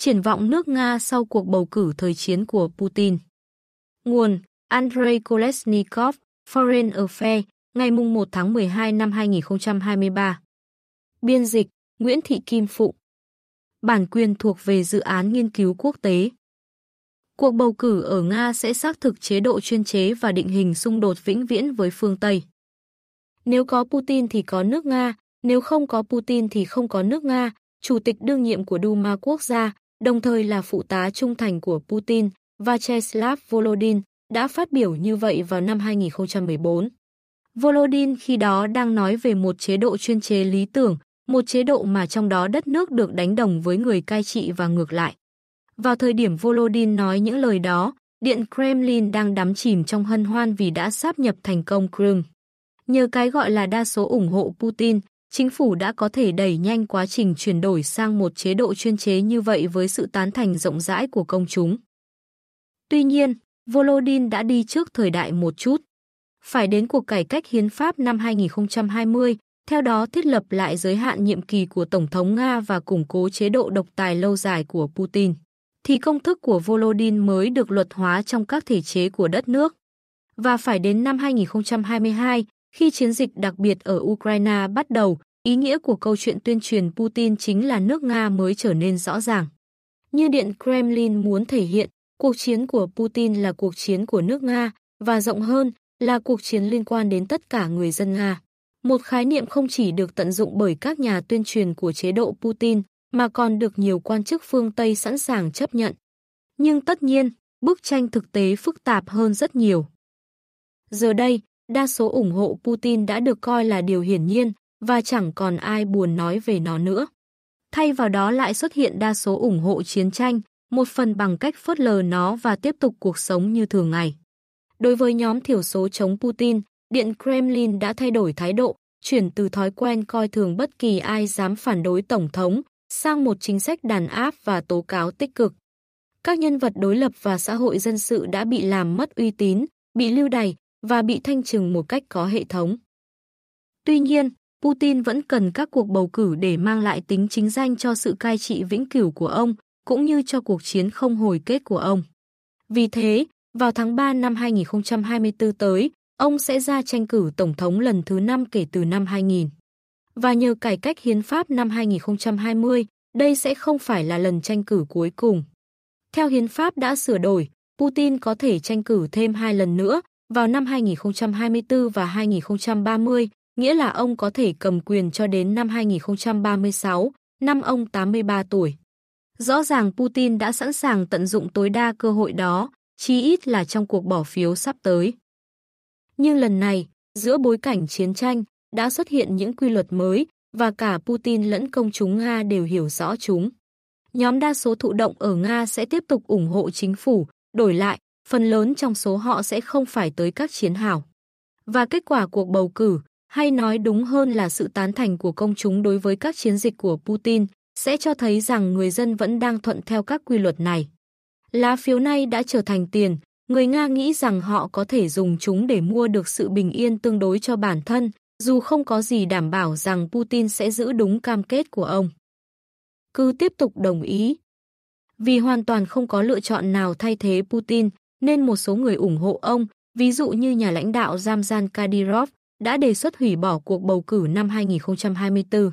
Triển vọng nước Nga sau cuộc bầu cử thời chiến của Putin. Nguồn Andrei Kolesnikov, Foreign Affairs, ngày 1 tháng 12 năm 2023. Biên dịch Nguyễn Thị Kim Phụ. Bản quyền thuộc về dự án nghiên cứu quốc tế. Cuộc bầu cử ở Nga sẽ xác thực chế độ chuyên chế và định hình xung đột vĩnh viễn với phương Tây. Nếu có Putin thì có nước Nga, nếu không có Putin thì không có nước Nga, chủ tịch đương nhiệm của Duma quốc gia, đồng thời là phụ tá trung thành của Putin, Vyacheslav Volodin, đã phát biểu như vậy vào năm 2014. Volodin khi đó đang nói về một chế độ chuyên chế lý tưởng, một chế độ mà trong đó đất nước được đánh đồng với người cai trị và ngược lại. Vào thời điểm Volodin nói những lời đó, Điện Kremlin đang đắm chìm trong hân hoan vì đã sáp nhập thành công Crimea. Nhờ cái gọi là đa số ủng hộ Putin, chính phủ đã có thể đẩy nhanh quá trình chuyển đổi sang một chế độ chuyên chế như vậy với sự tán thành rộng rãi của công chúng. Tuy nhiên, Volodin đã đi trước thời đại một chút. Phải đến cuộc cải cách hiến pháp năm 2020, theo đó thiết lập lại giới hạn nhiệm kỳ của Tổng thống Nga và củng cố chế độ độc tài lâu dài của Putin, thì công thức của Volodin mới được luật hóa trong các thể chế của đất nước. Và phải đến năm 2022, khi chiến dịch đặc biệt ở Ukraine bắt đầu, ý nghĩa của câu chuyện tuyên truyền Putin chính là nước Nga mới trở nên rõ ràng. Như Điện Kremlin muốn thể hiện, cuộc chiến của Putin là cuộc chiến của nước Nga, và rộng hơn là cuộc chiến liên quan đến tất cả người dân Nga. Một khái niệm không chỉ được tận dụng bởi các nhà tuyên truyền của chế độ Putin, mà còn được nhiều quan chức phương Tây sẵn sàng chấp nhận. Nhưng tất nhiên, bức tranh thực tế phức tạp hơn rất nhiều. Giờ đây, đa số ủng hộ Putin đã được coi là điều hiển nhiên và chẳng còn ai buồn nói về nó nữa. Thay vào đó lại xuất hiện đa số ủng hộ chiến tranh, một phần bằng cách phớt lờ nó và tiếp tục cuộc sống như thường ngày. Đối với nhóm thiểu số chống Putin, Điện Kremlin đã thay đổi thái độ, chuyển từ thói quen coi thường bất kỳ ai dám phản đối Tổng thống sang một chính sách đàn áp và tố cáo tích cực. Các nhân vật đối lập và xã hội dân sự đã bị làm mất uy tín, bị lưu đày và bị thanh trừng một cách có hệ thống. Tuy nhiên, Putin vẫn cần các cuộc bầu cử để mang lại tính chính danh cho sự cai trị vĩnh cửu của ông, cũng như cho cuộc chiến không hồi kết của ông. Vì thế, vào tháng 3 năm 2024 tới, ông sẽ ra tranh cử Tổng thống lần thứ 5 kể từ năm 2000. Và nhờ cải cách hiến pháp năm 2020, đây sẽ không phải là lần tranh cử cuối cùng. Theo hiến pháp đã sửa đổi, Putin có thể tranh cử thêm hai lần nữa, vào năm 2024 và 2030, nghĩa là ông có thể cầm quyền cho đến năm 2036, năm ông 83 tuổi. Rõ ràng Putin đã sẵn sàng tận dụng tối đa cơ hội đó, chí ít là trong cuộc bỏ phiếu sắp tới. Nhưng lần này, giữa bối cảnh chiến tranh, đã xuất hiện những quy luật mới và cả Putin lẫn công chúng Nga đều hiểu rõ chúng. Nhóm đa số thụ động ở Nga sẽ tiếp tục ủng hộ chính phủ, đổi lại, phần lớn trong số họ sẽ không phải tới các chiến hào. Và kết quả cuộc bầu cử, hay nói đúng hơn là sự tán thành của công chúng đối với các chiến dịch của Putin, sẽ cho thấy rằng người dân vẫn đang thuận theo các quy luật này. Lá phiếu này đã trở thành tiền, người Nga nghĩ rằng họ có thể dùng chúng để mua được sự bình yên tương đối cho bản thân, dù không có gì đảm bảo rằng Putin sẽ giữ đúng cam kết của ông. Cứ tiếp tục đồng ý. Vì hoàn toàn không có lựa chọn nào thay thế Putin, nên một số người ủng hộ ông, ví dụ như nhà lãnh đạo Ramzan Kadyrov, đã đề xuất hủy bỏ cuộc bầu cử năm 2024.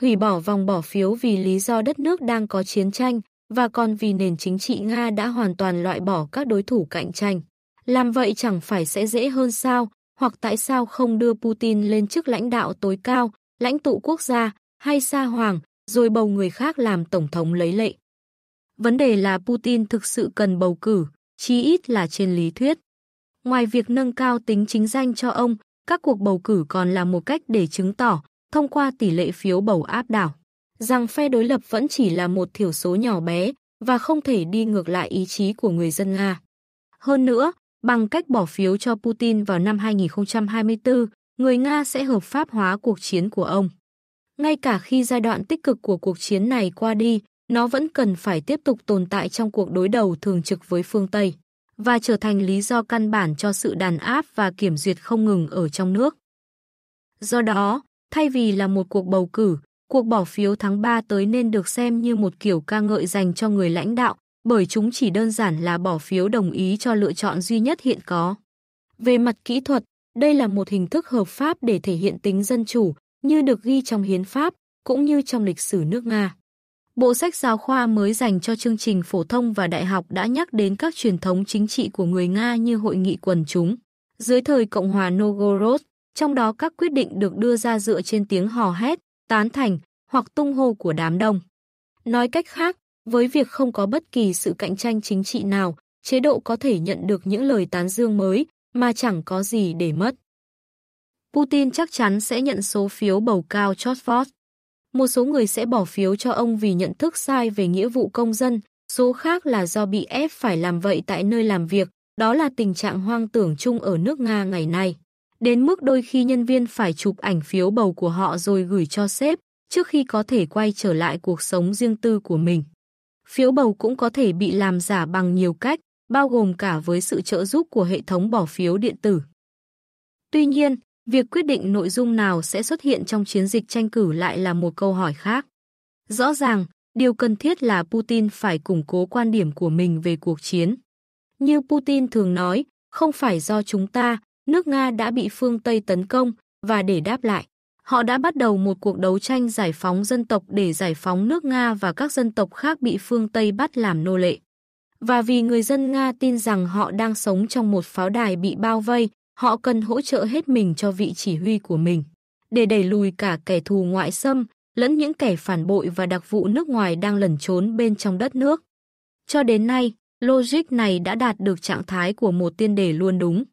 Hủy bỏ vòng bỏ phiếu vì lý do đất nước đang có chiến tranh và còn vì nền chính trị Nga đã hoàn toàn loại bỏ các đối thủ cạnh tranh. Làm vậy chẳng phải sẽ dễ hơn sao, hoặc tại sao không đưa Putin lên chức lãnh đạo tối cao, lãnh tụ quốc gia hay sa hoàng, rồi bầu người khác làm tổng thống lấy lệ. Vấn đề là Putin thực sự cần bầu cử, chí ít là trên lý thuyết. Ngoài việc nâng cao tính chính danh cho ông, các cuộc bầu cử còn là một cách để chứng tỏ, thông qua tỷ lệ phiếu bầu áp đảo, rằng phe đối lập vẫn chỉ là một thiểu số nhỏ bé và không thể đi ngược lại ý chí của người dân Nga. Hơn nữa, bằng cách bỏ phiếu cho Putin vào năm 2024, người Nga sẽ hợp pháp hóa cuộc chiến của ông. Ngay cả khi giai đoạn tích cực của cuộc chiến này qua đi, nó vẫn cần phải tiếp tục tồn tại trong cuộc đối đầu thường trực với phương Tây và trở thành lý do căn bản cho sự đàn áp và kiểm duyệt không ngừng ở trong nước. Do đó, thay vì là một cuộc bầu cử, cuộc bỏ phiếu tháng 3 tới nên được xem như một kiểu ca ngợi dành cho người lãnh đạo, bởi chúng chỉ đơn giản là bỏ phiếu đồng ý cho lựa chọn duy nhất hiện có. Về mặt kỹ thuật, đây là một hình thức hợp pháp để thể hiện tính dân chủ, như được ghi trong hiến pháp, cũng như trong lịch sử nước Nga. Bộ sách giáo khoa mới dành cho chương trình phổ thông và đại học đã nhắc đến các truyền thống chính trị của người Nga như hội nghị quần chúng. Dưới thời Cộng hòa Novgorod, trong đó các quyết định được đưa ra dựa trên tiếng hò hét, tán thành hoặc tung hô của đám đông. Nói cách khác, với việc không có bất kỳ sự cạnh tranh chính trị nào, chế độ có thể nhận được những lời tán dương mới mà chẳng có gì để mất. Putin chắc chắn sẽ nhận số phiếu bầu cao chót vót. Một số người sẽ bỏ phiếu cho ông vì nhận thức sai về nghĩa vụ công dân, số khác là do bị ép phải làm vậy tại nơi làm việc, đó là tình trạng hoang tưởng chung ở nước Nga ngày nay. Đến mức đôi khi nhân viên phải chụp ảnh phiếu bầu của họ rồi gửi cho sếp, trước khi có thể quay trở lại cuộc sống riêng tư của mình. Phiếu bầu cũng có thể bị làm giả bằng nhiều cách, bao gồm cả với sự trợ giúp của hệ thống bỏ phiếu điện tử. Tuy nhiên, việc quyết định nội dung nào sẽ xuất hiện trong chiến dịch tranh cử lại là một câu hỏi khác. Rõ ràng, điều cần thiết là Putin phải củng cố quan điểm của mình về cuộc chiến. Như Putin thường nói, không phải do chúng ta, nước Nga đã bị phương Tây tấn công, và để đáp lại, họ đã bắt đầu một cuộc đấu tranh giải phóng dân tộc để giải phóng nước Nga và các dân tộc khác bị phương Tây bắt làm nô lệ. Và vì người dân Nga tin rằng họ đang sống trong một pháo đài bị bao vây, họ cần hỗ trợ hết mình cho vị chỉ huy của mình, để đẩy lùi cả kẻ thù ngoại xâm, lẫn những kẻ phản bội và đặc vụ nước ngoài đang lẩn trốn bên trong đất nước. Cho đến nay, logic này đã đạt được trạng thái của một tiên đề luôn đúng.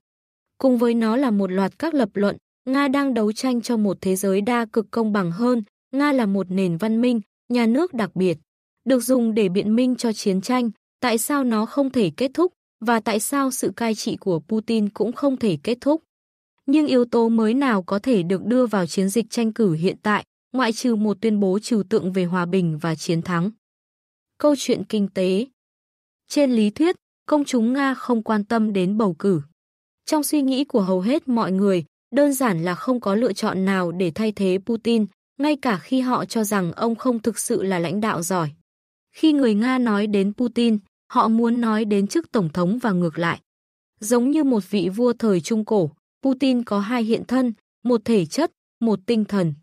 Cùng với nó là một loạt các lập luận, Nga đang đấu tranh cho một thế giới đa cực công bằng hơn, Nga là một nền văn minh, nhà nước đặc biệt, được dùng để biện minh cho chiến tranh, tại sao nó không thể kết thúc và tại sao sự cai trị của Putin cũng không thể kết thúc. Nhưng yếu tố mới nào có thể được đưa vào chiến dịch tranh cử hiện tại, ngoại trừ một tuyên bố trừu tượng về hòa bình và chiến thắng. Câu chuyện kinh tế Trên lý thuyết, công chúng Nga không quan tâm đến bầu cử. Trong suy nghĩ của hầu hết mọi người, đơn giản là không có lựa chọn nào để thay thế Putin, ngay cả khi họ cho rằng ông không thực sự là lãnh đạo giỏi. Khi người Nga nói đến Putin, họ muốn nói đến chức tổng thống và ngược lại. Giống như một vị vua thời Trung Cổ, Putin có hai hiện thân, một thể chất, một tinh thần.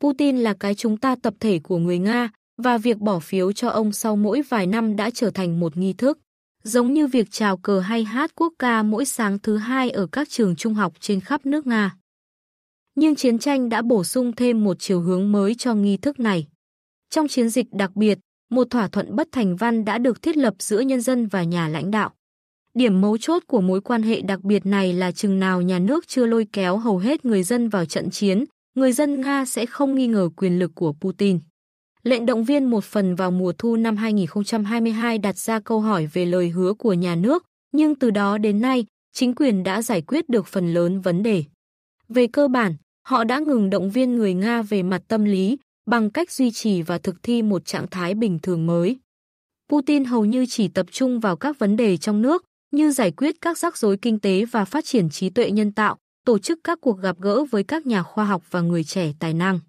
Putin là cái chúng ta tập thể của người Nga, và việc bỏ phiếu cho ông sau mỗi vài năm đã trở thành một nghi thức giống như việc chào cờ hay hát quốc ca mỗi sáng thứ hai ở các trường trung học trên khắp nước Nga. Nhưng chiến tranh đã bổ sung thêm một chiều hướng mới cho nghi thức này. Trong chiến dịch đặc biệt, một thỏa thuận bất thành văn đã được thiết lập giữa nhân dân và nhà lãnh đạo. Điểm mấu chốt của mối quan hệ đặc biệt này là chừng nào nhà nước chưa lôi kéo hầu hết người dân vào trận chiến, người dân Nga sẽ không nghi ngờ quyền lực của Putin. Lệnh động viên một phần vào mùa thu năm 2022 đặt ra câu hỏi về lời hứa của nhà nước, nhưng từ đó đến nay, chính quyền đã giải quyết được phần lớn vấn đề. Về cơ bản, họ đã ngừng động viên người Nga về mặt tâm lý bằng cách duy trì và thực thi một trạng thái bình thường mới. Putin hầu như chỉ tập trung vào các vấn đề trong nước, như giải quyết các rắc rối kinh tế và phát triển trí tuệ nhân tạo, tổ chức các cuộc gặp gỡ với các nhà khoa học và người trẻ tài năng.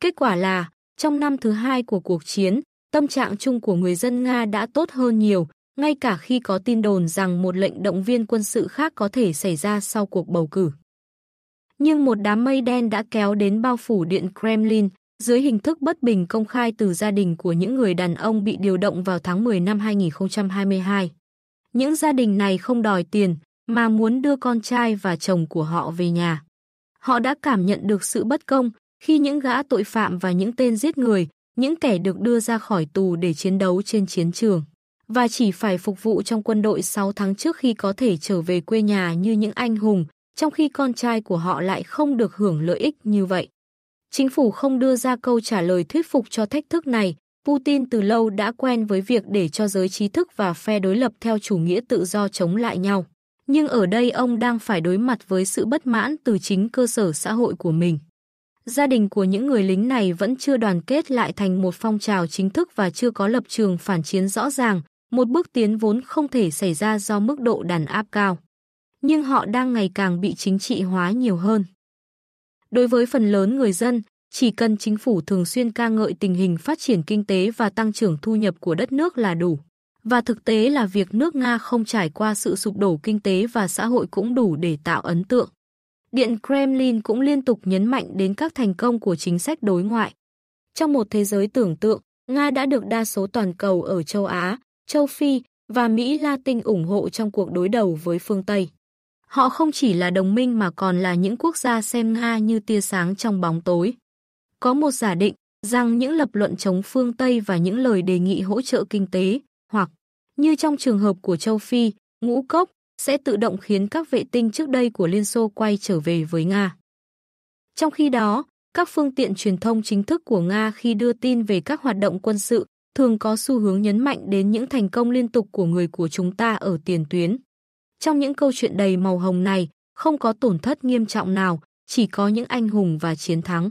Kết quả là, trong năm thứ hai của cuộc chiến, tâm trạng chung của người dân Nga đã tốt hơn nhiều, ngay cả khi có tin đồn rằng một lệnh động viên quân sự khác có thể xảy ra sau cuộc bầu cử. Nhưng một đám mây đen đã kéo đến bao phủ Điện Kremlin, dưới hình thức bất bình công khai từ gia đình của những người đàn ông bị điều động vào tháng 10 năm 2022. Những gia đình này không đòi tiền, mà muốn đưa con trai và chồng của họ về nhà. Họ đã cảm nhận được sự bất công, khi những gã tội phạm và những tên giết người, những kẻ được đưa ra khỏi tù để chiến đấu trên chiến trường, và chỉ phải phục vụ trong quân đội 6 tháng trước khi có thể trở về quê nhà như những anh hùng, trong khi con trai của họ lại không được hưởng lợi ích như vậy. Chính phủ không đưa ra câu trả lời thuyết phục cho thách thức này, Putin từ lâu đã quen với việc để cho giới trí thức và phe đối lập theo chủ nghĩa tự do chống lại nhau. Nhưng ở đây ông đang phải đối mặt với sự bất mãn từ chính cơ sở xã hội của mình gia đình của những người lính này vẫn chưa đoàn kết lại thành một phong trào chính thức và chưa có lập trường phản chiến rõ ràng, một bước tiến vốn không thể xảy ra do mức độ đàn áp cao. Nhưng họ đang ngày càng bị chính trị hóa nhiều hơn. Đối với phần lớn người dân, chỉ cần chính phủ thường xuyên ca ngợi tình hình phát triển kinh tế và tăng trưởng thu nhập của đất nước là đủ. Và thực tế là việc nước Nga không trải qua sự sụp đổ kinh tế và xã hội cũng đủ để tạo ấn tượng. Điện Kremlin cũng liên tục nhấn mạnh đến các thành công của chính sách đối ngoại. Trong một thế giới tưởng tượng, Nga đã được đa số toàn cầu ở châu Á, châu Phi và Mỹ Latin ủng hộ trong cuộc đối đầu với phương Tây. Họ không chỉ là đồng minh mà còn là những quốc gia xem Nga như tia sáng trong bóng tối. Có một giả định rằng những lập luận chống phương Tây và những lời đề nghị hỗ trợ kinh tế, hoặc như trong trường hợp của châu Phi, ngũ cốc, sẽ tự động khiến các vệ tinh trước đây của Liên Xô quay trở về với Nga. Trong khi đó, các phương tiện truyền thông chính thức của Nga khi đưa tin về các hoạt động quân sự thường có xu hướng nhấn mạnh đến những thành công liên tục của người của chúng ta ở tiền tuyến. Trong những câu chuyện đầy màu hồng này, không có tổn thất nghiêm trọng nào, chỉ có những anh hùng và chiến thắng.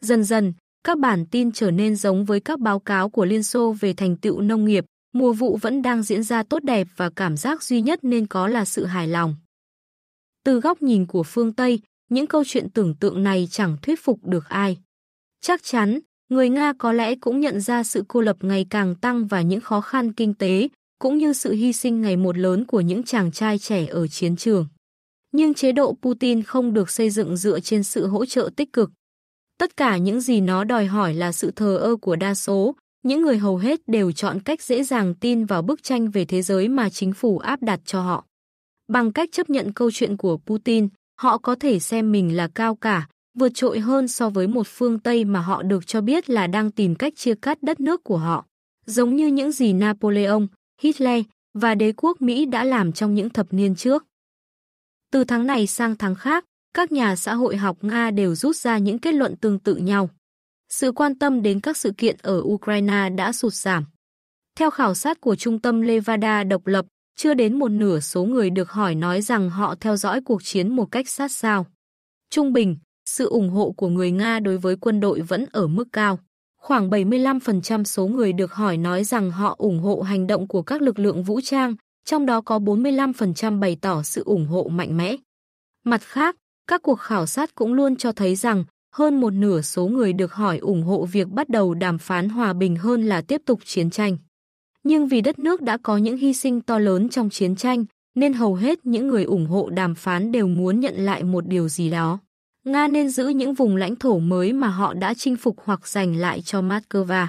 Dần dần, các bản tin trở nên giống với các báo cáo của Liên Xô về thành tựu nông nghiệp, mùa vụ vẫn đang diễn ra tốt đẹp và cảm giác duy nhất nên có là sự hài lòng. Từ góc nhìn của phương Tây, những câu chuyện tưởng tượng này chẳng thuyết phục được ai. Chắc chắn, người Nga có lẽ cũng nhận ra sự cô lập ngày càng tăng và những khó khăn kinh tế, cũng như sự hy sinh ngày một lớn của những chàng trai trẻ ở chiến trường. Nhưng chế độ Putin không được xây dựng dựa trên sự hỗ trợ tích cực. Tất cả những gì nó đòi hỏi là sự thờ ơ của đa số, những người hầu hết đều chọn cách dễ dàng tin vào bức tranh về thế giới mà chính phủ áp đặt cho họ. Bằng cách chấp nhận câu chuyện của Putin, họ có thể xem mình là cao cả, vượt trội hơn so với một phương Tây mà họ được cho biết là đang tìm cách chia cắt đất nước của họ. Giống như những gì Napoleon, Hitler và đế quốc Mỹ đã làm trong những thập niên trước. Từ tháng này sang tháng khác, các nhà xã hội học Nga đều rút ra những kết luận tương tự nhau. Sự quan tâm đến các sự kiện ở Ukraine đã sụt giảm. Theo khảo sát của Trung tâm Levada độc lập, chưa đến một nửa số người được hỏi nói rằng họ theo dõi cuộc chiến một cách sát sao. Trung bình, sự ủng hộ của người Nga đối với quân đội vẫn ở mức cao. Khoảng 75% số người được hỏi nói rằng họ ủng hộ hành động của các lực lượng vũ trang, trong đó có 45% bày tỏ sự ủng hộ mạnh mẽ. Mặt khác, các cuộc khảo sát cũng luôn cho thấy rằng hơn một nửa số người được hỏi ủng hộ việc bắt đầu đàm phán hòa bình hơn là tiếp tục chiến tranh. Nhưng vì đất nước đã có những hy sinh to lớn trong chiến tranh, nên hầu hết những người ủng hộ đàm phán đều muốn nhận lại một điều gì đó. Nga nên giữ những vùng lãnh thổ mới mà họ đã chinh phục hoặc giành lại cho Moscow.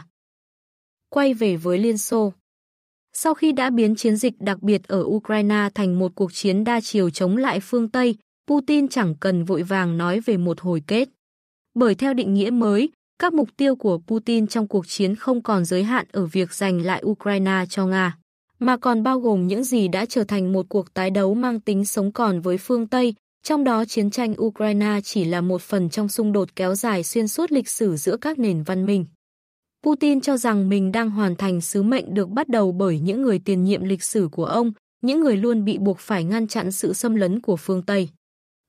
Quay về với Liên Xô Sau khi đã biến chiến dịch đặc biệt ở Ukraine thành một cuộc chiến đa chiều chống lại phương Tây, Putin chẳng cần vội vàng nói về một hồi kết. Bởi theo định nghĩa mới, các mục tiêu của Putin trong cuộc chiến không còn giới hạn ở việc giành lại Ukraine cho Nga, mà còn bao gồm những gì đã trở thành một cuộc tái đấu mang tính sống còn với phương Tây, trong đó chiến tranh Ukraine chỉ là một phần trong xung đột kéo dài xuyên suốt lịch sử giữa các nền văn minh. Putin cho rằng mình đang hoàn thành sứ mệnh được bắt đầu bởi những người tiền nhiệm lịch sử của ông, những người luôn bị buộc phải ngăn chặn sự xâm lấn của phương Tây.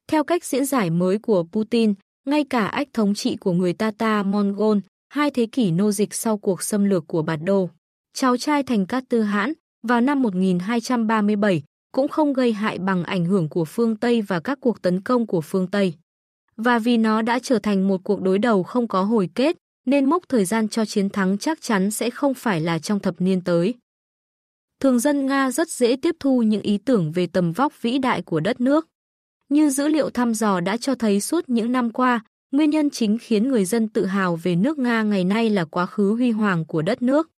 Theo cách diễn giải mới của Putin, ngay cả ách thống trị của người Tata Mongol, hai thế kỷ nô dịch sau cuộc xâm lược của Bạt Đô, cháu trai thành Cát Tư Hãn, vào năm 1237, cũng không gây hại bằng ảnh hưởng của phương Tây và các cuộc tấn công của phương Tây. Và vì nó đã trở thành một cuộc đối đầu không có hồi kết, nên mốc thời gian cho chiến thắng chắc chắn sẽ không phải là trong thập niên tới. Thường dân Nga rất dễ tiếp thu những ý tưởng về tầm vóc vĩ đại của đất nước. Như dữ liệu thăm dò đã cho thấy suốt những năm qua, nguyên nhân chính khiến người dân tự hào về nước Nga ngày nay là quá khứ huy hoàng của đất nước.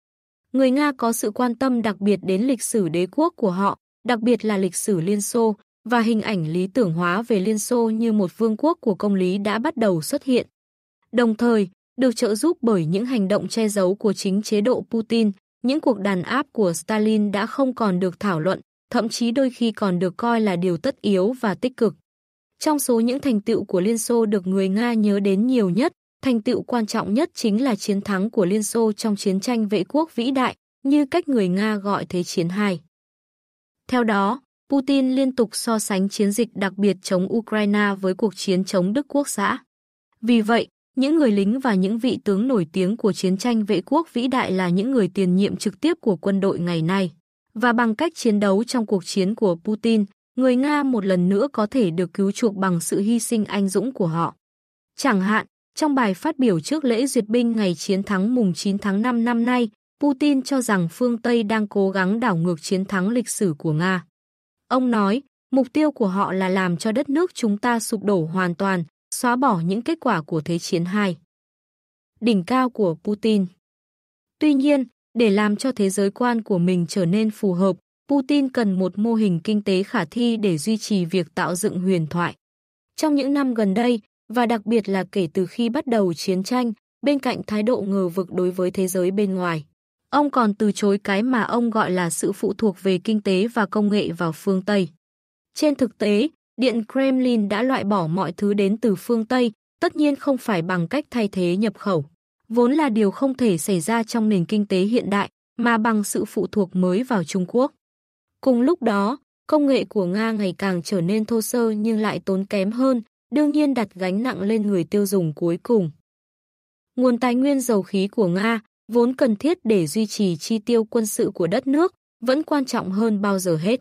Người Nga có sự quan tâm đặc biệt đến lịch sử đế quốc của họ, đặc biệt là lịch sử Liên Xô, và hình ảnh lý tưởng hóa về Liên Xô như một vương quốc của công lý đã bắt đầu xuất hiện. Đồng thời, được trợ giúp bởi những hành động che giấu của chính chế độ Putin, những cuộc đàn áp của Stalin đã không còn được thảo luận, thậm chí đôi khi còn được coi là điều tất yếu và tích cực. Trong số những thành tựu của Liên Xô được người Nga nhớ đến nhiều nhất, thành tựu quan trọng nhất chính là chiến thắng của Liên Xô trong chiến tranh vệ quốc vĩ đại, như cách người Nga gọi Thế chiến II. Theo đó, Putin liên tục so sánh chiến dịch đặc biệt chống Ukraine với cuộc chiến chống Đức Quốc xã. Vì vậy, những người lính và những vị tướng nổi tiếng của chiến tranh vệ quốc vĩ đại là những người tiền nhiệm trực tiếp của quân đội ngày nay. Và bằng cách chiến đấu trong cuộc chiến của Putin, người Nga một lần nữa có thể được cứu chuộc bằng sự hy sinh anh dũng của họ. Chẳng hạn, Trong bài phát biểu trước lễ duyệt binh ngày chiến thắng mùng 9 tháng 5 năm nay, Putin cho rằng phương Tây đang cố gắng đảo ngược chiến thắng lịch sử của Nga. Ông nói, mục tiêu của họ là làm cho đất nước chúng ta sụp đổ hoàn toàn, xóa bỏ những kết quả của Thế chiến 2. Đỉnh cao của Putin Tuy nhiên, để làm cho thế giới quan của mình trở nên phù hợp, Putin cần một mô hình kinh tế khả thi để duy trì việc tạo dựng huyền thoại. Trong những năm gần đây, và đặc biệt là kể từ khi bắt đầu chiến tranh, bên cạnh thái độ ngờ vực đối với thế giới bên ngoài. Ông còn từ chối cái mà ông gọi là sự phụ thuộc về kinh tế và công nghệ vào phương Tây. Trên thực tế, Điện Kremlin đã loại bỏ mọi thứ đến từ phương Tây, tất nhiên không phải bằng cách thay thế nhập khẩu. Vốn là điều không thể xảy ra trong nền kinh tế hiện đại, mà bằng sự phụ thuộc mới vào Trung Quốc. Cùng lúc đó, công nghệ của Nga ngày càng trở nên thô sơ nhưng lại tốn kém hơn, đương nhiên đặt gánh nặng lên người tiêu dùng cuối cùng. Nguồn tài nguyên dầu khí của Nga, vốn cần thiết để duy trì chi tiêu quân sự của đất nước, vẫn quan trọng hơn bao giờ hết.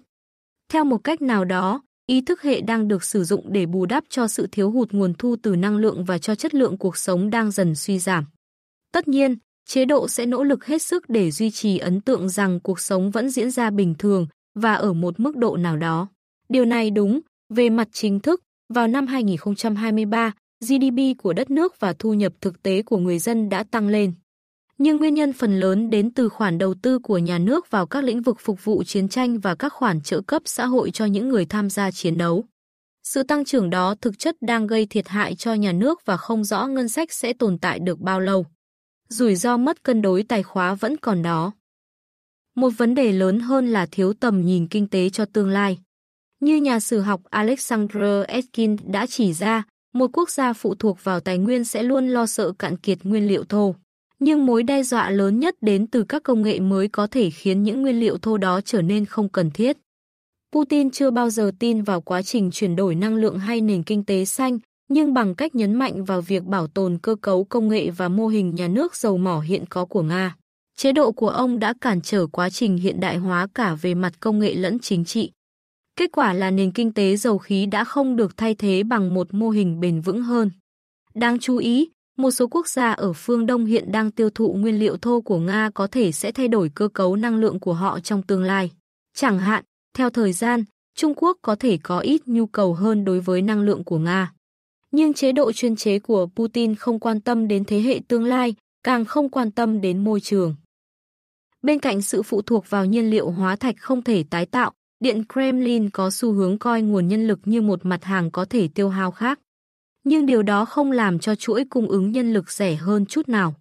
Theo một cách nào đó, ý thức hệ đang được sử dụng để bù đắp cho sự thiếu hụt nguồn thu từ năng lượng và cho chất lượng cuộc sống đang dần suy giảm. Tất nhiên, chế độ sẽ nỗ lực hết sức để duy trì ấn tượng rằng cuộc sống vẫn diễn ra bình thường và ở một mức độ nào đó. Điều này đúng, về mặt chính thức, vào năm 2023, GDP của đất nước và thu nhập thực tế của người dân đã tăng lên. Nhưng nguyên nhân phần lớn đến từ khoản đầu tư của nhà nước vào các lĩnh vực phục vụ chiến tranh và các khoản trợ cấp xã hội cho những người tham gia chiến đấu. Sự tăng trưởng đó thực chất đang gây thiệt hại cho nhà nước và không rõ ngân sách sẽ tồn tại được bao lâu. Rủi ro mất cân đối tài khóa vẫn còn đó. Một vấn đề lớn hơn là thiếu tầm nhìn kinh tế cho tương lai. Như nhà sử học Alexander Etkin đã chỉ ra, một quốc gia phụ thuộc vào tài nguyên sẽ luôn lo sợ cạn kiệt nguyên liệu thô. Nhưng mối đe dọa lớn nhất đến từ các công nghệ mới có thể khiến những nguyên liệu thô đó trở nên không cần thiết. Putin chưa bao giờ tin vào quá trình chuyển đổi năng lượng hay nền kinh tế xanh, nhưng bằng cách nhấn mạnh vào việc bảo tồn cơ cấu công nghệ và mô hình nhà nước dầu mỏ hiện có của Nga. Chế độ của ông đã cản trở quá trình hiện đại hóa cả về mặt công nghệ lẫn chính trị. Kết quả là nền kinh tế dầu khí đã không được thay thế bằng một mô hình bền vững hơn. Đáng chú ý, một số quốc gia ở phương Đông hiện đang tiêu thụ nguyên liệu thô của Nga có thể sẽ thay đổi cơ cấu năng lượng của họ trong tương lai. Chẳng hạn, theo thời gian, Trung Quốc có thể có ít nhu cầu hơn đối với năng lượng của Nga. Nhưng chế độ chuyên chế của Putin không quan tâm đến thế hệ tương lai, càng không quan tâm đến môi trường. Bên cạnh sự phụ thuộc vào nhiên liệu hóa thạch không thể tái tạo, Điện Kremlin có xu hướng coi nguồn nhân lực như một mặt hàng có thể tiêu hao khác. Nhưng điều đó không làm cho chuỗi cung ứng nhân lực rẻ hơn chút nào.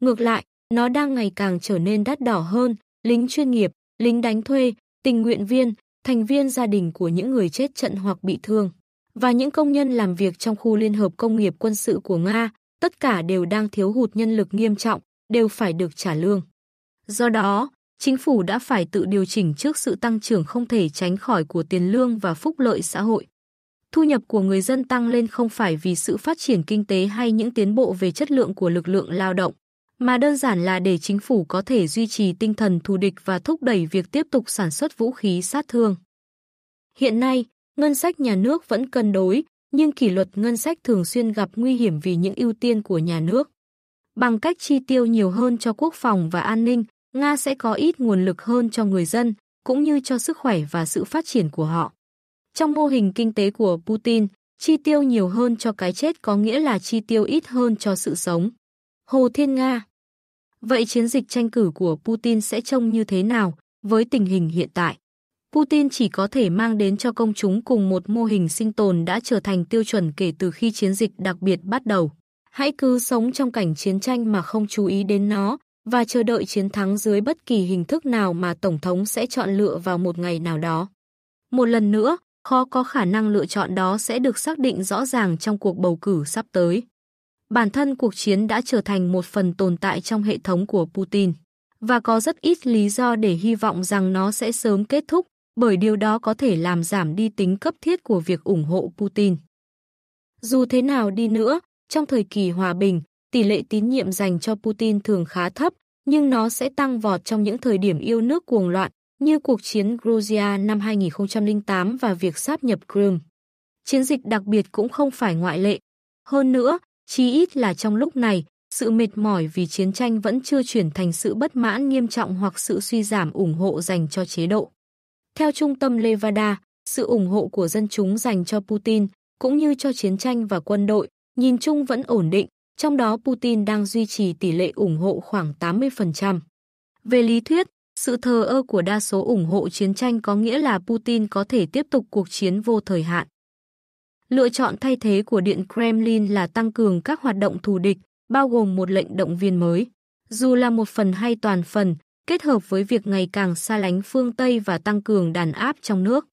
Ngược lại, nó đang ngày càng trở nên đắt đỏ hơn, lính chuyên nghiệp, lính đánh thuê, tình nguyện viên, thành viên gia đình của những người chết trận hoặc bị thương và những công nhân làm việc trong khu liên hợp công nghiệp quân sự của Nga, tất cả đều đang thiếu hụt nhân lực nghiêm trọng, đều phải được trả lương. Do đó, chính phủ đã phải tự điều chỉnh trước sự tăng trưởng không thể tránh khỏi của tiền lương và phúc lợi xã hội. Thu nhập của người dân tăng lên không phải vì sự phát triển kinh tế hay những tiến bộ về chất lượng của lực lượng lao động, mà đơn giản là để chính phủ có thể duy trì tinh thần thù địch và thúc đẩy việc tiếp tục sản xuất vũ khí sát thương. Hiện nay, ngân sách nhà nước vẫn cân đối, nhưng kỷ luật ngân sách thường xuyên gặp nguy hiểm vì những ưu tiên của nhà nước. Bằng cách chi tiêu nhiều hơn cho quốc phòng và an ninh, Nga sẽ có ít nguồn lực hơn cho người dân, cũng như cho sức khỏe và sự phát triển của họ. Trong mô hình kinh tế của Putin, chi tiêu nhiều hơn cho cái chết có nghĩa là chi tiêu ít hơn cho sự sống. Hồ Thiên Nga Vậy chiến dịch tranh cử của Putin sẽ trông như thế nào với tình hình hiện tại? Putin chỉ có thể mang đến cho công chúng cùng một mô hình sinh tồn đã trở thành tiêu chuẩn kể từ khi chiến dịch đặc biệt bắt đầu. Hãy cứ sống trong cảnh chiến tranh mà không chú ý đến nó và chờ đợi chiến thắng dưới bất kỳ hình thức nào mà Tổng thống sẽ chọn lựa vào một ngày nào đó. Một lần nữa, khó có khả năng lựa chọn đó sẽ được xác định rõ ràng trong cuộc bầu cử sắp tới. Bản thân cuộc chiến đã trở thành một phần tồn tại trong hệ thống của Putin, và có rất ít lý do để hy vọng rằng nó sẽ sớm kết thúc, bởi điều đó có thể làm giảm đi tính cấp thiết của việc ủng hộ Putin. Dù thế nào đi nữa, trong thời kỳ hòa bình, tỷ lệ tín nhiệm dành cho Putin thường khá thấp, nhưng nó sẽ tăng vọt trong những thời điểm yêu nước cuồng loạn, như cuộc chiến Georgia năm 2008 và việc sáp nhập Crimea. Chiến dịch đặc biệt cũng không phải ngoại lệ. Hơn nữa, Chí ít là trong lúc này, sự mệt mỏi vì chiến tranh vẫn chưa chuyển thành sự bất mãn nghiêm trọng hoặc sự suy giảm ủng hộ dành cho chế độ. Theo trung tâm Levada, sự ủng hộ của dân chúng dành cho Putin cũng như cho chiến tranh và quân đội nhìn chung vẫn ổn định, trong đó Putin đang duy trì tỷ lệ ủng hộ khoảng 80%. Về lý thuyết, sự thờ ơ của đa số ủng hộ chiến tranh có nghĩa là Putin có thể tiếp tục cuộc chiến vô thời hạn. Lựa chọn thay thế của Điện Kremlin là tăng cường các hoạt động thù địch, bao gồm một lệnh động viên mới. Dù là một phần hay toàn phần, kết hợp với việc ngày càng xa lánh phương Tây và tăng cường đàn áp trong nước.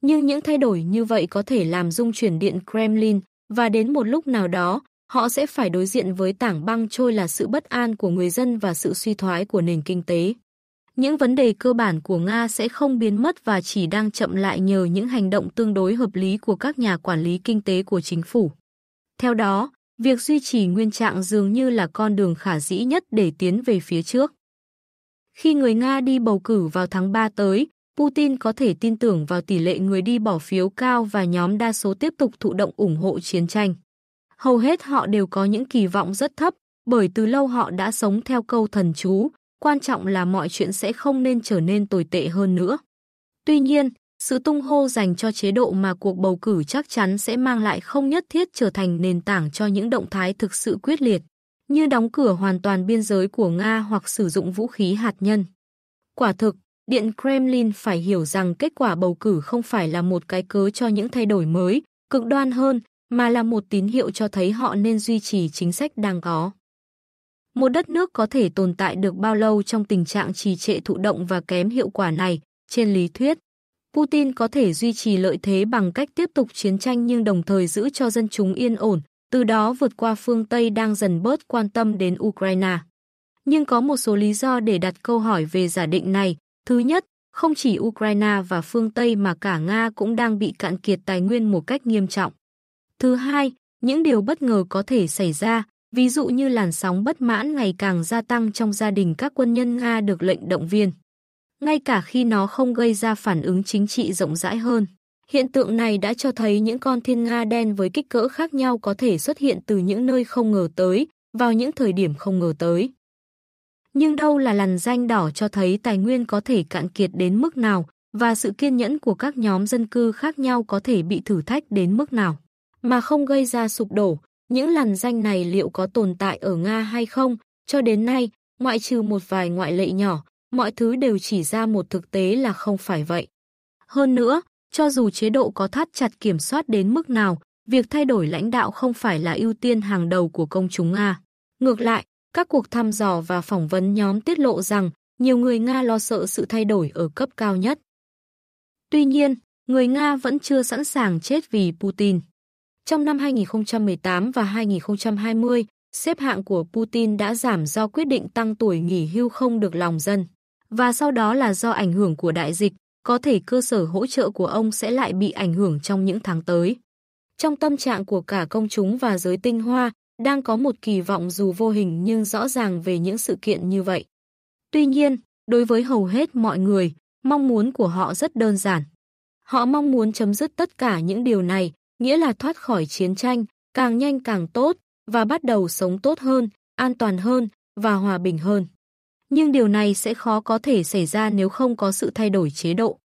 Nhưng những thay đổi như vậy có thể làm dung chuyển Điện Kremlin và đến một lúc nào đó, họ sẽ phải đối diện với tảng băng trôi là sự bất an của người dân và sự suy thoái của nền kinh tế. Những vấn đề cơ bản của Nga sẽ không biến mất và chỉ đang chậm lại nhờ những hành động tương đối hợp lý của các nhà quản lý kinh tế của chính phủ. Theo đó, việc duy trì nguyên trạng dường như là con đường khả dĩ nhất để tiến về phía trước. Khi người Nga đi bầu cử vào tháng 3 tới, Putin có thể tin tưởng vào tỷ lệ người đi bỏ phiếu cao và nhóm đa số tiếp tục thụ động ủng hộ chiến tranh. Hầu hết họ đều có những kỳ vọng rất thấp, bởi từ lâu họ đã sống theo câu thần chú, quan trọng là mọi chuyện sẽ không nên trở nên tồi tệ hơn nữa. Tuy nhiên, sự tung hô dành cho chế độ mà cuộc bầu cử chắc chắn sẽ mang lại không nhất thiết trở thành nền tảng cho những động thái thực sự quyết liệt, như đóng cửa hoàn toàn biên giới của Nga hoặc sử dụng vũ khí hạt nhân. Quả thực, Điện Kremlin phải hiểu rằng kết quả bầu cử không phải là một cái cớ cho những thay đổi mới, cực đoan hơn, mà là một tín hiệu cho thấy họ nên duy trì chính sách đang có. Một đất nước có thể tồn tại được bao lâu trong tình trạng trì trệ thụ động và kém hiệu quả này, trên lý thuyết. Putin có thể duy trì lợi thế bằng cách tiếp tục chiến tranh nhưng đồng thời giữ cho dân chúng yên ổn, từ đó vượt qua phương Tây đang dần bớt quan tâm đến Ukraine. Nhưng có một số lý do để đặt câu hỏi về giả định này. Thứ nhất, không chỉ Ukraine và phương Tây mà cả Nga cũng đang bị cạn kiệt tài nguyên một cách nghiêm trọng. Thứ hai, những điều bất ngờ có thể xảy ra, ví dụ như làn sóng bất mãn ngày càng gia tăng trong gia đình các quân nhân Nga được lệnh động viên. Ngay cả khi nó không gây ra phản ứng chính trị rộng rãi hơn. Hiện tượng này đã cho thấy những con thiên Nga đen với kích cỡ khác nhau có thể xuất hiện từ những nơi không ngờ tới, vào những thời điểm không ngờ tới. Nhưng đâu là làn danh đỏ cho thấy tài nguyên có thể cạn kiệt đến mức nào và sự kiên nhẫn của các nhóm dân cư khác nhau có thể bị thử thách đến mức nào, mà không gây ra sụp đổ, những làn danh này liệu có tồn tại ở Nga hay không? Cho đến nay, ngoại trừ một vài ngoại lệ nhỏ, mọi thứ đều chỉ ra một thực tế là không phải vậy. Hơn nữa, cho dù chế độ có thắt chặt kiểm soát đến mức nào, việc thay đổi lãnh đạo không phải là ưu tiên hàng đầu của công chúng Nga. Ngược lại, các cuộc thăm dò và phỏng vấn nhóm tiết lộ rằng nhiều người Nga lo sợ sự thay đổi ở cấp cao nhất. Tuy nhiên, người Nga vẫn chưa sẵn sàng chết vì Putin. Trong năm 2018 và 2020, xếp hạng của Putin đã giảm do quyết định tăng tuổi nghỉ hưu không được lòng dân. Và sau đó là do ảnh hưởng của đại dịch, có thể cơ sở hỗ trợ của ông sẽ lại bị ảnh hưởng trong những tháng tới. Trong tâm trạng của cả công chúng và giới tinh hoa, đang có một kỳ vọng dù vô hình nhưng rõ ràng về những sự kiện như vậy. Tuy nhiên, đối với hầu hết mọi người, mong muốn của họ rất đơn giản. Họ mong muốn chấm dứt tất cả những điều này, nghĩa là thoát khỏi chiến tranh, càng nhanh càng tốt, và bắt đầu sống tốt hơn, an toàn hơn và hòa bình hơn. Nhưng điều này sẽ khó có thể xảy ra nếu không có sự thay đổi chế độ.